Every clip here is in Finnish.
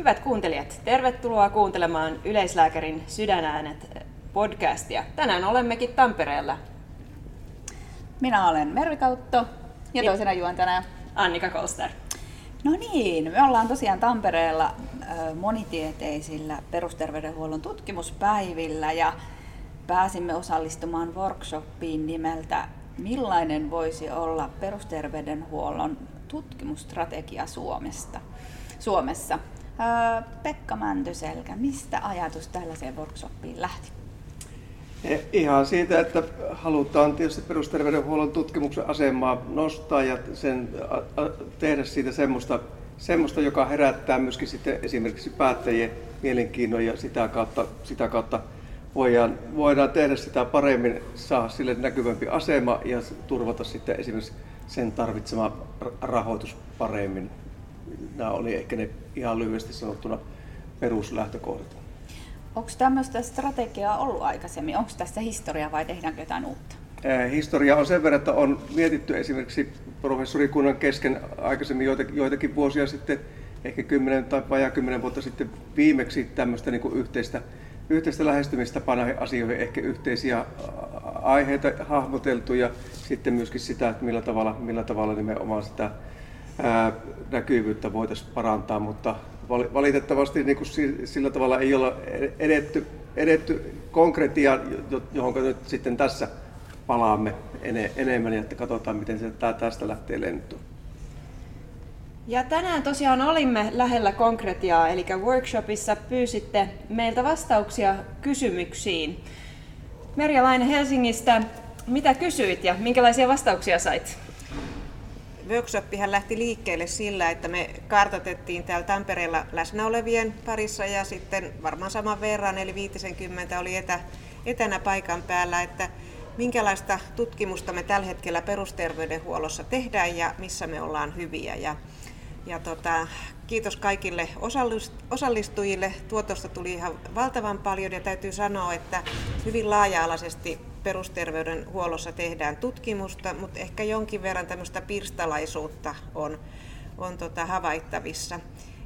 Hyvät kuuntelijat, tervetuloa kuuntelemaan Yleislääkärin Sydänäänet podcastia. Tänään olemmekin Tampereella. Minä olen Mervi Kautto ja toisena juontana Annika Kolster. No niin, me ollaan tosiaan Tampereella monitieteisillä perusterveydenhuollon tutkimuspäivillä ja pääsimme osallistumaan workshopiin nimeltä Millainen voisi olla perusterveydenhuollon tutkimusstrategia Suomesta, Suomessa? Pekka Mäntyselkä, mistä ajatus tällaiseen workshopiin lähti? E, ihan siitä, että halutaan tietysti perusterveydenhuollon tutkimuksen asemaa nostaa ja sen, a, a, tehdä siitä semmoista, semmoista, joka herättää myöskin sitten esimerkiksi päättäjien mielenkiinnon ja sitä kautta, sitä kautta voidaan, voidaan tehdä sitä paremmin, saada sille näkyvämpi asema ja turvata sitten esimerkiksi sen tarvitsema rahoitus paremmin. Nämä oli ehkä ne ihan lyhyesti sanottuna peruslähtökohdat. Onko tämmöistä strategiaa ollut aikaisemmin? Onko tässä historia vai tehdäänkö jotain uutta? Historia on sen verran, että on mietitty esimerkiksi professorikunnan kesken aikaisemmin joitakin, joitakin vuosia sitten, ehkä 10 tai vajaa 10 vuotta sitten viimeksi tämmöistä niin kuin yhteistä, yhteistä lähestymistapaa näihin asioihin, ehkä yhteisiä aiheita hahmoteltu ja sitten myöskin sitä, että millä tavalla, millä tavalla nimenomaan sitä ää, näkyvyyttä voitaisiin parantaa, mutta valitettavasti niin kuin sillä tavalla ei olla edetty, edetty konkretia, johon nyt sitten tässä palaamme enemmän että katsotaan, miten se tästä lähtee lentoon. Ja tänään tosiaan olimme lähellä konkretiaa, eli workshopissa pyysitte meiltä vastauksia kysymyksiin. Merja Laine Helsingistä, mitä kysyit ja minkälaisia vastauksia sait? Workshoppihan lähti liikkeelle sillä, että me kartoitettiin täällä Tampereella läsnä olevien parissa ja sitten varmaan saman verran, eli 50 oli etä, etänä paikan päällä, että minkälaista tutkimusta me tällä hetkellä perusterveydenhuollossa tehdään ja missä me ollaan hyviä. Ja, ja tota, kiitos kaikille osallistujille. Tuotosta tuli ihan valtavan paljon ja täytyy sanoa, että hyvin laaja-alaisesti perusterveydenhuollossa tehdään tutkimusta, mutta ehkä jonkin verran tämmöistä pirstalaisuutta on, on tota havaittavissa.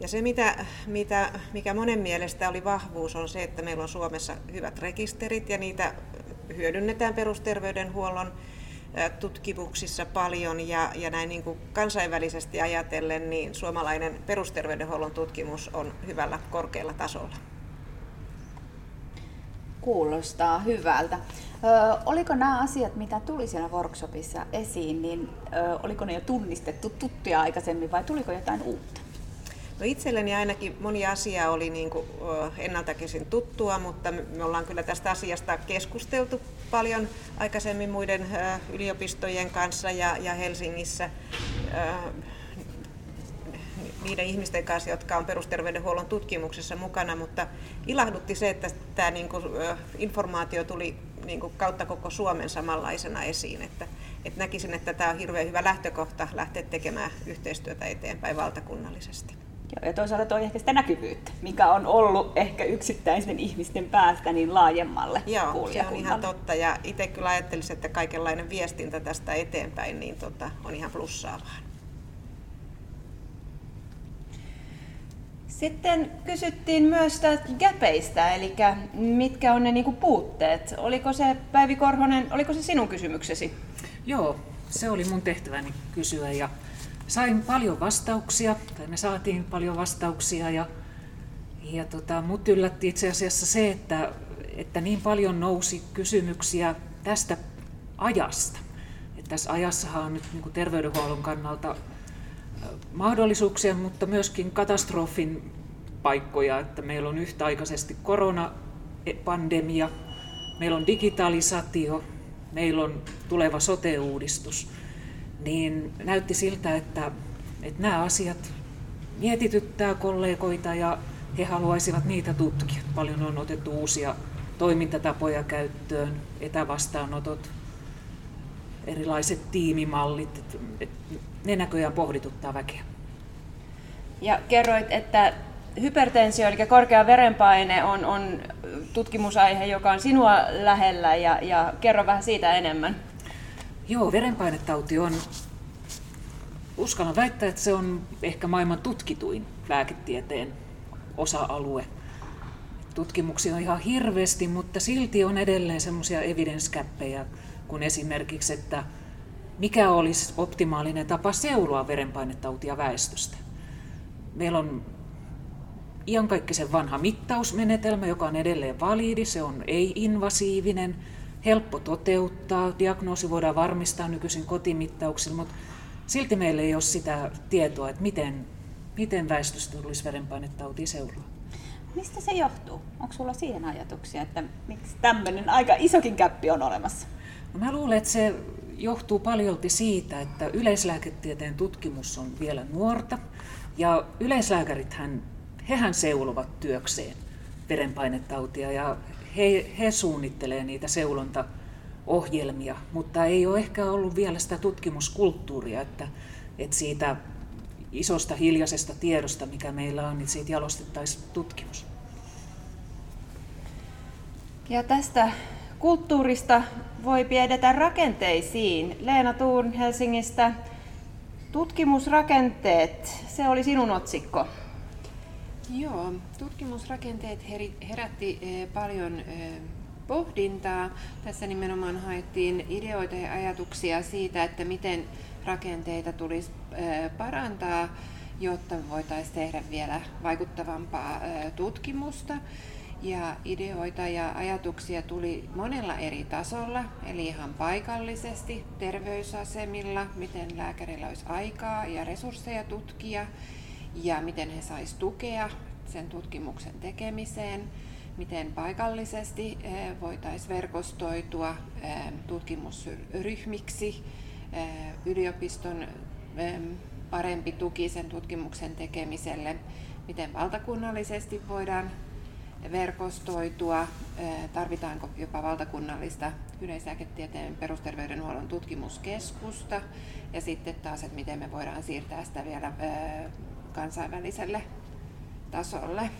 Ja se, mitä, mitä, mikä monen mielestä oli vahvuus, on se, että meillä on Suomessa hyvät rekisterit ja niitä hyödynnetään perusterveydenhuollon tutkimuksissa paljon ja, ja näin niin kuin kansainvälisesti ajatellen, niin suomalainen perusterveydenhuollon tutkimus on hyvällä korkealla tasolla. Kuulostaa hyvältä. Ö, oliko nämä asiat, mitä tuli siellä workshopissa esiin, niin ö, oliko ne jo tunnistettu tuttuja aikaisemmin vai tuliko jotain uutta? No itselleni ainakin moni asia oli niin kuin ennaltakäsin tuttua, mutta me ollaan kyllä tästä asiasta keskusteltu paljon aikaisemmin muiden yliopistojen kanssa ja, ja Helsingissä niiden ihmisten kanssa, jotka on perusterveydenhuollon tutkimuksessa mukana, mutta ilahdutti se, että tämä niin kuin, informaatio tuli niin kuin kautta koko Suomen samanlaisena esiin. Että, että näkisin, että tämä on hirveän hyvä lähtökohta lähteä tekemään yhteistyötä eteenpäin valtakunnallisesti. Joo, ja toisaalta toi ehkä sitä näkyvyyttä, mikä on ollut ehkä yksittäisten ihmisten päästä niin laajemmalle Joo, se on ihan totta. Ja itse kyllä ajattelisin, että kaikenlainen viestintä tästä eteenpäin niin tota, on ihan plussaa vaan. Sitten kysyttiin myös gäpeistä, eli mitkä on ne niinku puutteet. Oliko se, Päivi Korhonen, oliko se sinun kysymyksesi? Joo, se oli mun tehtäväni kysyä ja sain paljon vastauksia, tai me saatiin paljon vastauksia ja, ja tota, mut yllätti itse asiassa se, että, että niin paljon nousi kysymyksiä tästä ajasta. Että tässä ajassahan on nyt niin terveydenhuollon kannalta mahdollisuuksia, mutta myöskin katastrofin paikkoja, että meillä on yhtäaikaisesti koronapandemia, meillä on digitalisaatio, meillä on tuleva sote-uudistus, niin näytti siltä, että, että nämä asiat mietityttää kollegoita ja he haluaisivat niitä tutkia. Paljon on otettu uusia toimintatapoja käyttöön, etävastaanotot, erilaiset tiimimallit. Ne näköjään pohdituttaa väkeä. Ja kerroit, että hypertensio, eli korkea verenpaine, on, on tutkimusaihe, joka on sinua lähellä, ja, ja kerro vähän siitä enemmän. Joo, verenpainetauti on, uskallan väittää, että se on ehkä maailman tutkituin lääketieteen osa-alue. Tutkimuksia on ihan hirveästi, mutta silti on edelleen semmoisia evidence kun esimerkiksi, että mikä olisi optimaalinen tapa seuloa verenpainetautia väestöstä. Meillä on iankaikkisen vanha mittausmenetelmä, joka on edelleen validi, se on ei-invasiivinen, helppo toteuttaa, diagnoosi voidaan varmistaa nykyisin kotimittauksilla, mutta silti meillä ei ole sitä tietoa, että miten, miten väestöstä tulisi verenpainetauti seuraa. Mistä se johtuu? Onko sulla siihen ajatuksia, että miksi tämmöinen aika isokin käppi on olemassa? No mä luulen, että se johtuu paljolti siitä, että yleislääketieteen tutkimus on vielä nuorta ja yleislääkärithän, hehän seulovat työkseen verenpainetautia ja he, he suunnittelee niitä seulontaohjelmia, mutta ei ole ehkä ollut vielä sitä tutkimuskulttuuria, että, että siitä isosta hiljaisesta tiedosta, mikä meillä on, niin siitä jalostettaisiin tutkimus. Ja tästä kulttuurista voi edetä rakenteisiin. Leena Tuun Helsingistä. Tutkimusrakenteet, se oli sinun otsikko. Joo, tutkimusrakenteet herätti eh, paljon eh, pohdintaa. Tässä nimenomaan haettiin ideoita ja ajatuksia siitä, että miten rakenteita tulisi eh, parantaa, jotta voitaisiin tehdä vielä vaikuttavampaa tutkimusta. Ja ideoita ja ajatuksia tuli monella eri tasolla, eli ihan paikallisesti, terveysasemilla, miten lääkärillä olisi aikaa ja resursseja tutkia, ja miten he saisi tukea sen tutkimuksen tekemiseen, miten paikallisesti eh, voitaisiin verkostoitua eh, tutkimusryhmiksi, eh, yliopiston parempi tuki sen tutkimuksen tekemiselle, miten valtakunnallisesti voidaan verkostoitua, tarvitaanko jopa valtakunnallista yleislääketieteen perusterveydenhuollon tutkimuskeskusta ja sitten taas, että miten me voidaan siirtää sitä vielä kansainväliselle tasolle.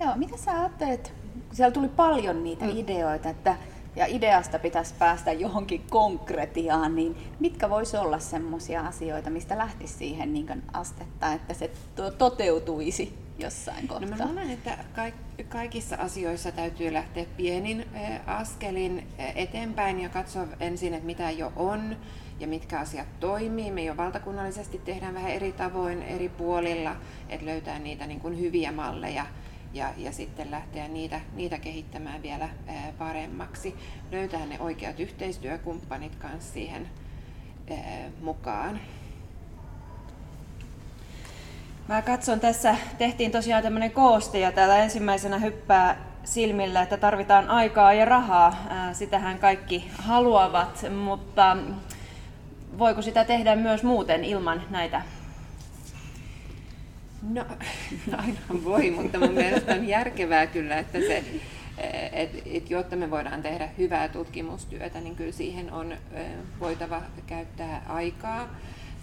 Joo, mitä sä ajattelet, kun siellä tuli paljon niitä mm. ideoita, että ja ideasta pitäisi päästä johonkin konkretiaan, niin mitkä voisi olla semmoisia asioita, mistä lähtisi siihen niin astetta, että se toteutuisi jossain kohtaa? No mä luulen, että kaikissa asioissa täytyy lähteä pienin askelin eteenpäin ja katsoa ensin, että mitä jo on ja mitkä asiat toimii. Me jo valtakunnallisesti tehdään vähän eri tavoin eri puolilla, että löytää niitä niin kuin hyviä malleja ja, ja sitten lähteä niitä, niitä kehittämään vielä paremmaksi. Löytää ne oikeat yhteistyökumppanit kanssa siihen mukaan. Mä katson tässä, tehtiin tosiaan tämmöinen kooste ja täällä ensimmäisenä hyppää silmillä, että tarvitaan aikaa ja rahaa. Sitähän kaikki haluavat, mutta voiko sitä tehdä myös muuten ilman näitä? No, aina voi, mutta mun mielestä on järkevää kyllä, että se, et, et, jotta me voidaan tehdä hyvää tutkimustyötä, niin kyllä siihen on voitava käyttää aikaa.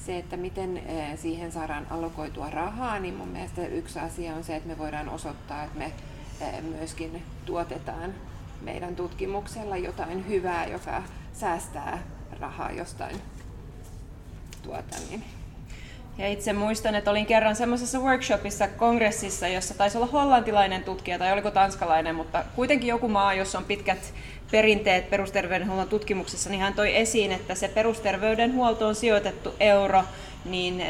Se, että miten siihen saadaan allokoitua rahaa, niin mun mielestä yksi asia on se, että me voidaan osoittaa, että me myöskin tuotetaan meidän tutkimuksella jotain hyvää, joka säästää rahaa jostain tuota, niin. Ja itse muistan, että olin kerran semmoisessa workshopissa, kongressissa, jossa taisi olla hollantilainen tutkija tai oliko tanskalainen, mutta kuitenkin joku maa, jossa on pitkät perinteet perusterveydenhuollon tutkimuksessa, niin hän toi esiin, että se perusterveydenhuoltoon sijoitettu euro niin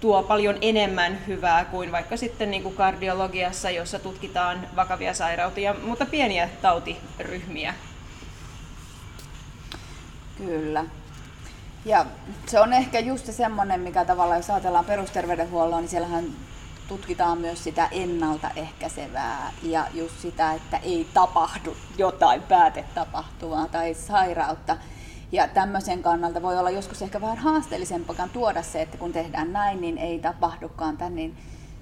tuo paljon enemmän hyvää kuin vaikka sitten niin kuin kardiologiassa, jossa tutkitaan vakavia sairautia, mutta pieniä tautiryhmiä. Kyllä. Ja se on ehkä just semmoinen, mikä tavallaan, jos ajatellaan perusterveydenhuoltoa, niin siellähän tutkitaan myös sitä ennaltaehkäisevää ja just sitä, että ei tapahdu jotain päätetapahtuvaa tai sairautta. Ja tämmöisen kannalta voi olla joskus ehkä vähän haasteellisempaa tuoda se, että kun tehdään näin, niin ei tapahdukaan tämän. Niin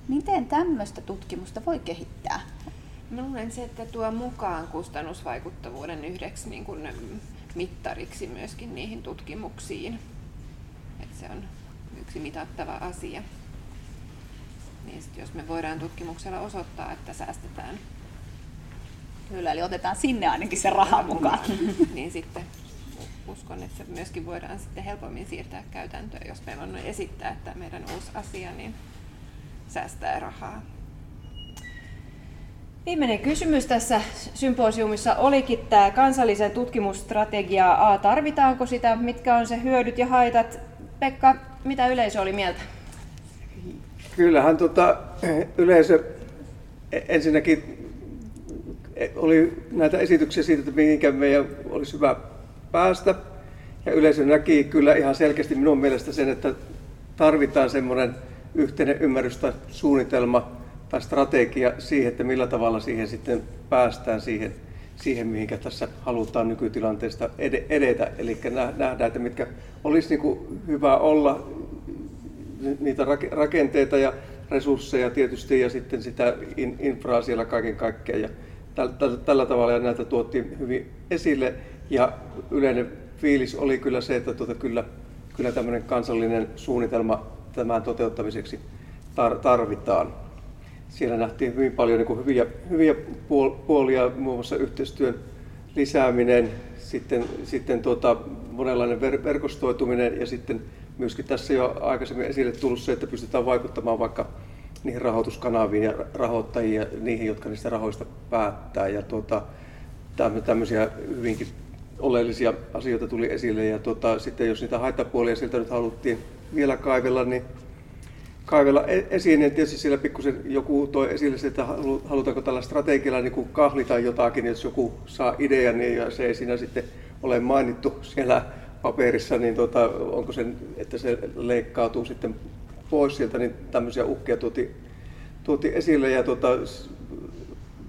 miten tämmöistä tutkimusta voi kehittää? Mä luulen se, että tuo mukaan kustannusvaikuttavuuden yhdeksi niin kuin mittariksi myöskin niihin tutkimuksiin. Et se on yksi mitattava asia. Niin sit jos me voidaan tutkimuksella osoittaa, että säästetään. Kyllä, eli otetaan sinne ainakin se raha mukaan. niin sitten uskon, että se myöskin voidaan sitten helpommin siirtää käytäntöön, jos meillä on esittää, että meidän uusi asia niin säästää rahaa. Viimeinen kysymys tässä symposiumissa olikin tämä kansallisen tutkimusstrategia A. Tarvitaanko sitä? Mitkä on se hyödyt ja haitat? Pekka, mitä yleisö oli mieltä? Kyllähän tota, yleisö ensinnäkin oli näitä esityksiä siitä, että mihinkä meidän olisi hyvä päästä. Ja yleisö näki kyllä ihan selkeästi minun mielestä sen, että tarvitaan semmoinen yhteinen ymmärrys tai suunnitelma tai strategia siihen, että millä tavalla siihen sitten päästään siihen, siihen mihinkä tässä halutaan nykytilanteesta edetä. Eli nähdään, että mitkä olisi niin hyvä olla, niitä rakenteita ja resursseja tietysti ja sitten sitä infraa siellä kaiken kaikkiaan. Ja tällä, tällä tavalla ja näitä tuottiin hyvin esille ja yleinen fiilis oli kyllä se, että tuota, kyllä, kyllä tämmöinen kansallinen suunnitelma tämän toteuttamiseksi tarvitaan. Siellä nähtiin hyvin paljon niin kuin hyviä, hyviä puolia, muun muassa yhteistyön lisääminen, sitten, sitten tuota, monenlainen ver, verkostoituminen ja sitten myöskin tässä jo aikaisemmin esille tullut se, että pystytään vaikuttamaan vaikka niihin rahoituskanaviin ja rahoittajiin ja niihin, jotka niistä rahoista päättää. Ja tuota, tämmöisiä hyvinkin oleellisia asioita tuli esille. Ja tuota, sitten jos niitä haittapuolia sieltä nyt haluttiin vielä kaivella, niin kaivella e-, esiin, niin tietysti siellä pikkusen joku toi esille että halutaanko tällä strategialla niin kahlita jotakin, jos joku saa idean niin ja se ei siinä sitten ole mainittu siellä paperissa, niin tuota, onko se, että se leikkautuu sitten pois sieltä, niin tämmöisiä uhkia tuotiin, tuoti esille. Ja tuota,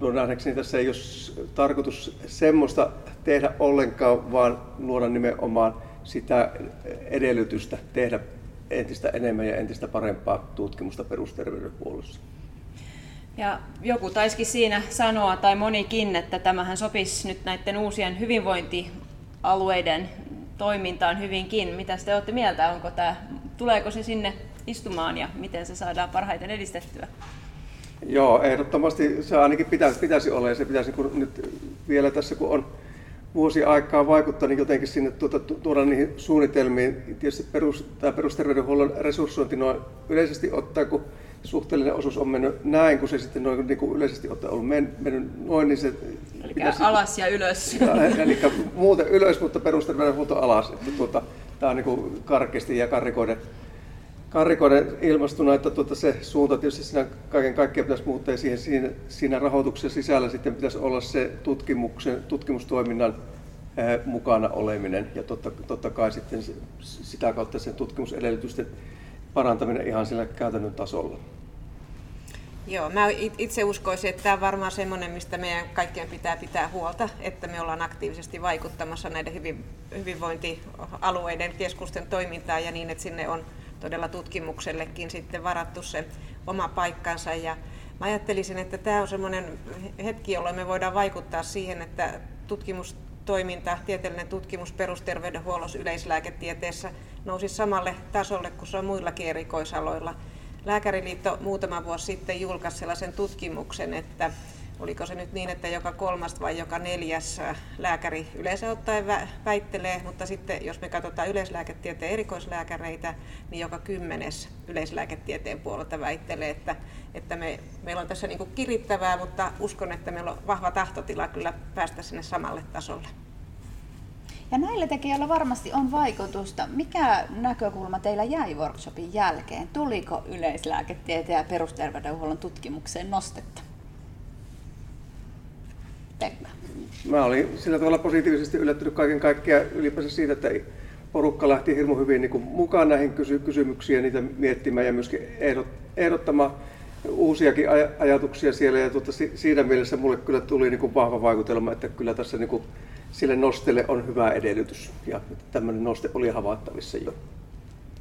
no nähdäkseni tässä ei ole tarkoitus semmoista tehdä ollenkaan, vaan luoda nimenomaan sitä edellytystä tehdä entistä enemmän ja entistä parempaa tutkimusta perusterveydenhuollossa. Ja joku taisikin siinä sanoa, tai monikin, että tämähän sopisi nyt näiden uusien hyvinvointialueiden toimintaan hyvinkin. Mitä te olette mieltä? Onko tämä, tuleeko se sinne istumaan ja miten se saadaan parhaiten edistettyä? Joo, ehdottomasti se ainakin pitäisi, pitäisi olla ja se pitäisi kun nyt vielä tässä kun on vuosi aikaa vaikuttaa, niin jotenkin sinne tuota, tuoda niihin suunnitelmiin. Tietysti perus, tämä perusterveydenhuollon resurssointi noin yleisesti ottaen, kun suhteellinen osuus on mennyt näin, kun se sitten noin niin kuin yleisesti ottaen on mennyt noin, niin se Eli pitäisi, alas ja ylös. Ja, eli muuten ylös, mutta perusterveydenhuolto alas. Että tuota, tämä on niin karkeasti ja karikoiden karikoiden ilmastuna, että tuota se suunta tietysti siinä kaiken kaikkiaan pitäisi muuttaa ja siihen, siinä, siinä rahoituksen sisällä sitten pitäisi olla se tutkimuksen, tutkimustoiminnan ää, mukana oleminen ja totta, totta kai sitten se, sitä kautta sen tutkimusedellytysten parantaminen ihan sillä käytännön tasolla. Joo, mä itse uskoisin, että tämä on varmaan semmoinen, mistä meidän kaikkien pitää pitää huolta, että me ollaan aktiivisesti vaikuttamassa näiden hyvin, hyvinvointialueiden keskusten toimintaan ja niin, että sinne on todella tutkimuksellekin sitten varattu se oma paikkansa. Ja mä ajattelisin, että tämä on semmoinen hetki, jolloin me voidaan vaikuttaa siihen, että tutkimustoiminta, tieteellinen tutkimus perusterveydenhuollossa yleislääketieteessä nousi samalle tasolle kuin se on muillakin erikoisaloilla. Lääkäriliitto muutama vuosi sitten julkaisi sellaisen tutkimuksen, että oliko se nyt niin, että joka kolmas vai joka neljäs lääkäri yleensä ottaen väittelee, mutta sitten jos me katsotaan yleislääketieteen erikoislääkäreitä, niin joka kymmenes yleislääketieteen puolelta väittelee, että, että me, meillä on tässä niin kuin kirittävää, mutta uskon, että meillä on vahva tahtotila kyllä päästä sinne samalle tasolle. Ja näillä tekijöillä varmasti on vaikutusta. Mikä näkökulma teillä jäi workshopin jälkeen? Tuliko yleislääketieteen ja perusterveydenhuollon tutkimukseen nostetta? Pekka? Mä olin sillä tavalla positiivisesti yllättynyt kaiken kaikkiaan ylipäänsä siitä, että porukka lähti hirmu hyvin niin mukaan näihin kysy- kysymyksiin ja niitä miettimään ja myöskin ehdot, ehdottamaan uusiakin aj- ajatuksia siellä. Ja tuota, siinä mielessä mulle kyllä tuli niin kuin vahva vaikutelma, että kyllä tässä niin kuin sille nostelle on hyvä edellytys. Ja tämmöinen noste oli havaittavissa jo.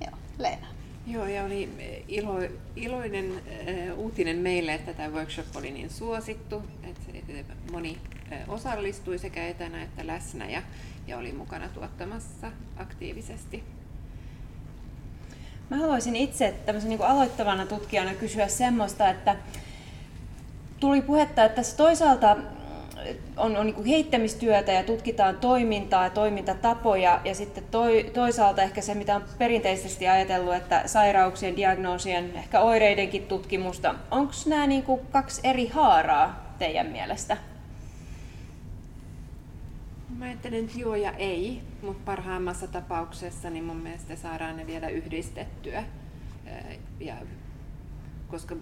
Joo, Leena. Joo, ja oli ilo, iloinen äh, uutinen meille, että tämä workshop oli niin suosittu, että moni äh, osallistui sekä etänä että läsnä ja, ja oli mukana tuottamassa aktiivisesti. Mä haluaisin itse tämmöisen niin aloittavana tutkijana kysyä semmoista, että tuli puhetta, että tässä toisaalta on, on niin heittämistyötä ja tutkitaan toimintaa ja toimintatapoja ja sitten toi, toisaalta ehkä se, mitä on perinteisesti ajatellut, että sairauksien, diagnoosien, ehkä oireidenkin tutkimusta. Onko nämä niin kuin kaksi eri haaraa? teidän mielestä? Mä ajattelen, että joo ja ei, mutta parhaimmassa tapauksessa niin mun mielestä saadaan ne vielä yhdistettyä. Ja, koska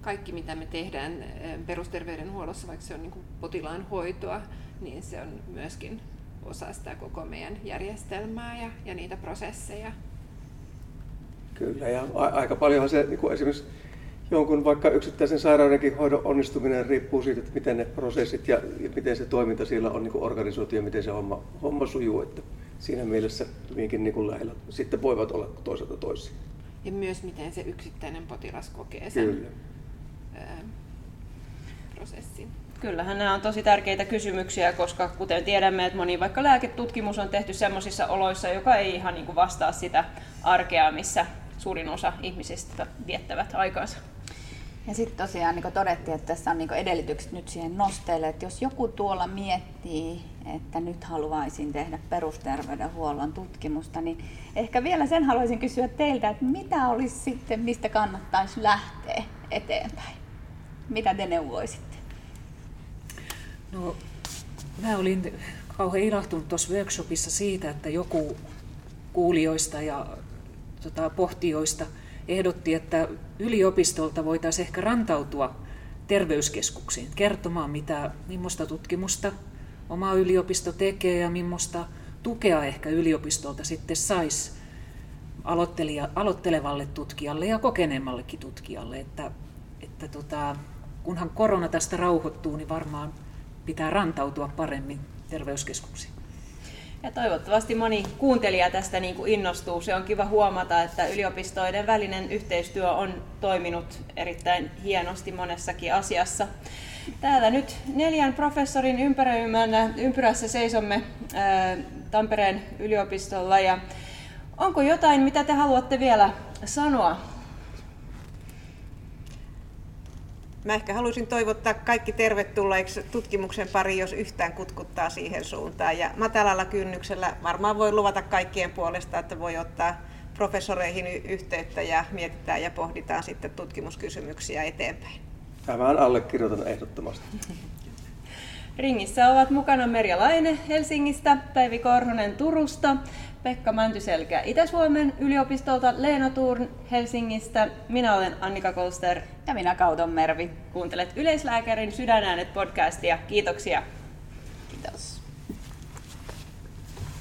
kaikki mitä me tehdään perusterveydenhuollossa, vaikka se on niin potilaan hoitoa, niin se on myöskin osa sitä koko meidän järjestelmää ja, ja niitä prosesseja. Kyllä, ja a- aika paljonhan se niin kuin esimerkiksi jonkun vaikka yksittäisen sairaudenkin hoidon onnistuminen riippuu siitä, että miten ne prosessit ja, ja miten se toiminta siellä on niin kuin organisoitu ja miten se homma, homma sujuu. Että siinä mielessä hyvinkin niin kuin lähellä sitten voivat olla toisaalta toisia. Ja myös miten se yksittäinen potilas kokee sen Kyllä. Prosessin. Kyllähän nämä on tosi tärkeitä kysymyksiä, koska kuten tiedämme, että moni vaikka lääketutkimus on tehty sellaisissa oloissa, joka ei ihan niin kuin vastaa sitä arkea, missä suurin osa ihmisistä viettävät aikaansa. Ja sitten tosiaan niin todettiin, että tässä on niin edellytykset nyt siihen nosteelle, että jos joku tuolla miettii, että nyt haluaisin tehdä perusterveydenhuollon tutkimusta, niin ehkä vielä sen haluaisin kysyä teiltä, että mitä olisi sitten, mistä kannattaisi lähteä eteenpäin? Mitä te neuvoisitte? No, mä olin kauhean ilahtunut tuossa workshopissa siitä, että joku kuulijoista ja tota, pohtijoista ehdotti, että yliopistolta voitaisiin ehkä rantautua terveyskeskuksiin kertomaan, mitä, millaista tutkimusta oma yliopisto tekee ja millaista tukea ehkä yliopistolta sitten saisi aloittelevalle tutkijalle ja kokeneemmallekin tutkijalle. Että, että tota, kunhan korona tästä rauhoittuu, niin varmaan pitää rantautua paremmin terveyskeskuksiin. Ja toivottavasti moni kuuntelija tästä niin kuin innostuu. Se on kiva huomata, että yliopistoiden välinen yhteistyö on toiminut erittäin hienosti monessakin asiassa. Täällä nyt neljän professorin ympäröimän ympyrässä seisomme ää, Tampereen yliopistolla. Ja onko jotain, mitä te haluatte vielä sanoa Mä ehkä haluaisin toivottaa kaikki tervetulleiksi tutkimuksen pari, jos yhtään kutkuttaa siihen suuntaan. Ja matalalla kynnyksellä varmaan voi luvata kaikkien puolesta, että voi ottaa professoreihin yhteyttä ja mietitään ja pohditaan sitten tutkimuskysymyksiä eteenpäin. Tämän allekirjoitan ehdottomasti. Ringissä ovat mukana Merja Laine Helsingistä, Päivi Korhonen Turusta, Pekka Mäntyselkä Itä-Suomen yliopistolta, Leena Tuurn Helsingistä, minä olen Annika Kolster. Ja minä Kauton Mervi. Kuuntelet Yleislääkärin Sydänäänet podcastia. Kiitoksia. Kiitos.